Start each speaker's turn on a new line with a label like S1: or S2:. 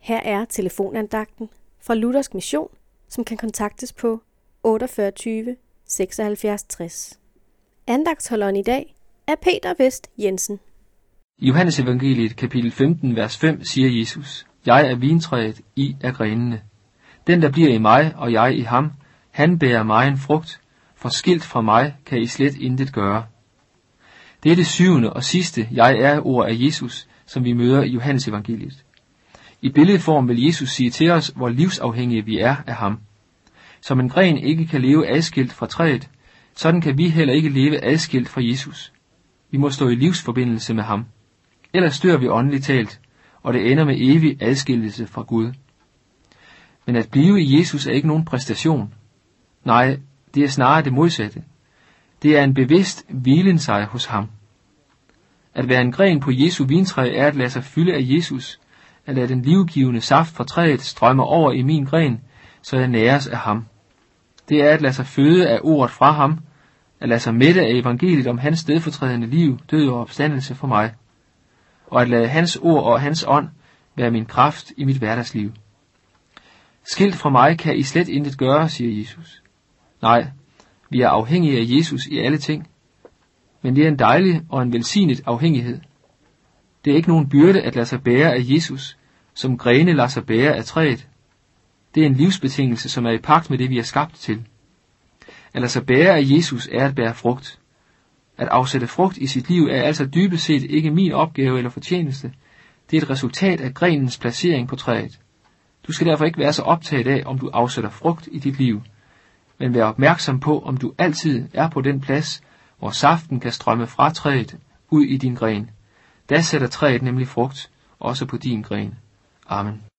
S1: Her er telefonandagten fra Luthersk Mission, som kan kontaktes på 48 76 60. Andagtholderen i dag er Peter Vest Jensen.
S2: I Johannes evangeliet kapitel 15, vers 5 siger Jesus, Jeg er vintræet, I er grenene. Den, der bliver i mig, og jeg i ham, han bærer mig en frugt, for skilt fra mig kan I slet intet gøre. Det er det syvende og sidste, jeg er ord af Jesus, som vi møder i Johannes evangeliet. I billedform vil Jesus sige til os, hvor livsafhængige vi er af ham. Som en gren ikke kan leve adskilt fra træet, sådan kan vi heller ikke leve adskilt fra Jesus. Vi må stå i livsforbindelse med ham. Ellers dør vi åndeligt talt, og det ender med evig adskillelse fra Gud. Men at blive i Jesus er ikke nogen præstation. Nej, det er snarere det modsatte. Det er en bevidst hvilen sig hos ham. At være en gren på Jesu vintræ er at lade sig fylde af Jesus, at lade den livgivende saft fra træet strømme over i min gren, så jeg næres af ham. Det er at lade sig føde af ordet fra ham, at lade sig mætte af evangeliet om hans stedfortrædende liv, død og opstandelse for mig, og at lade hans ord og hans ånd være min kraft i mit hverdagsliv. Skilt fra mig kan I slet intet gøre, siger Jesus. Nej, vi er afhængige af Jesus i alle ting, men det er en dejlig og en velsignet afhængighed. Det er ikke nogen byrde at lade sig bære af Jesus, som grene lader sig bære af træet. Det er en livsbetingelse, som er i pagt med det, vi er skabt til. At lade sig bære af Jesus er at bære frugt. At afsætte frugt i sit liv er altså dybest set ikke min opgave eller fortjeneste. Det er et resultat af grenens placering på træet. Du skal derfor ikke være så optaget af, om du afsætter frugt i dit liv, men vær opmærksom på, om du altid er på den plads, hvor saften kan strømme fra træet ud i din gren. Da sætter træet nemlig frugt, også på din gren. Amen.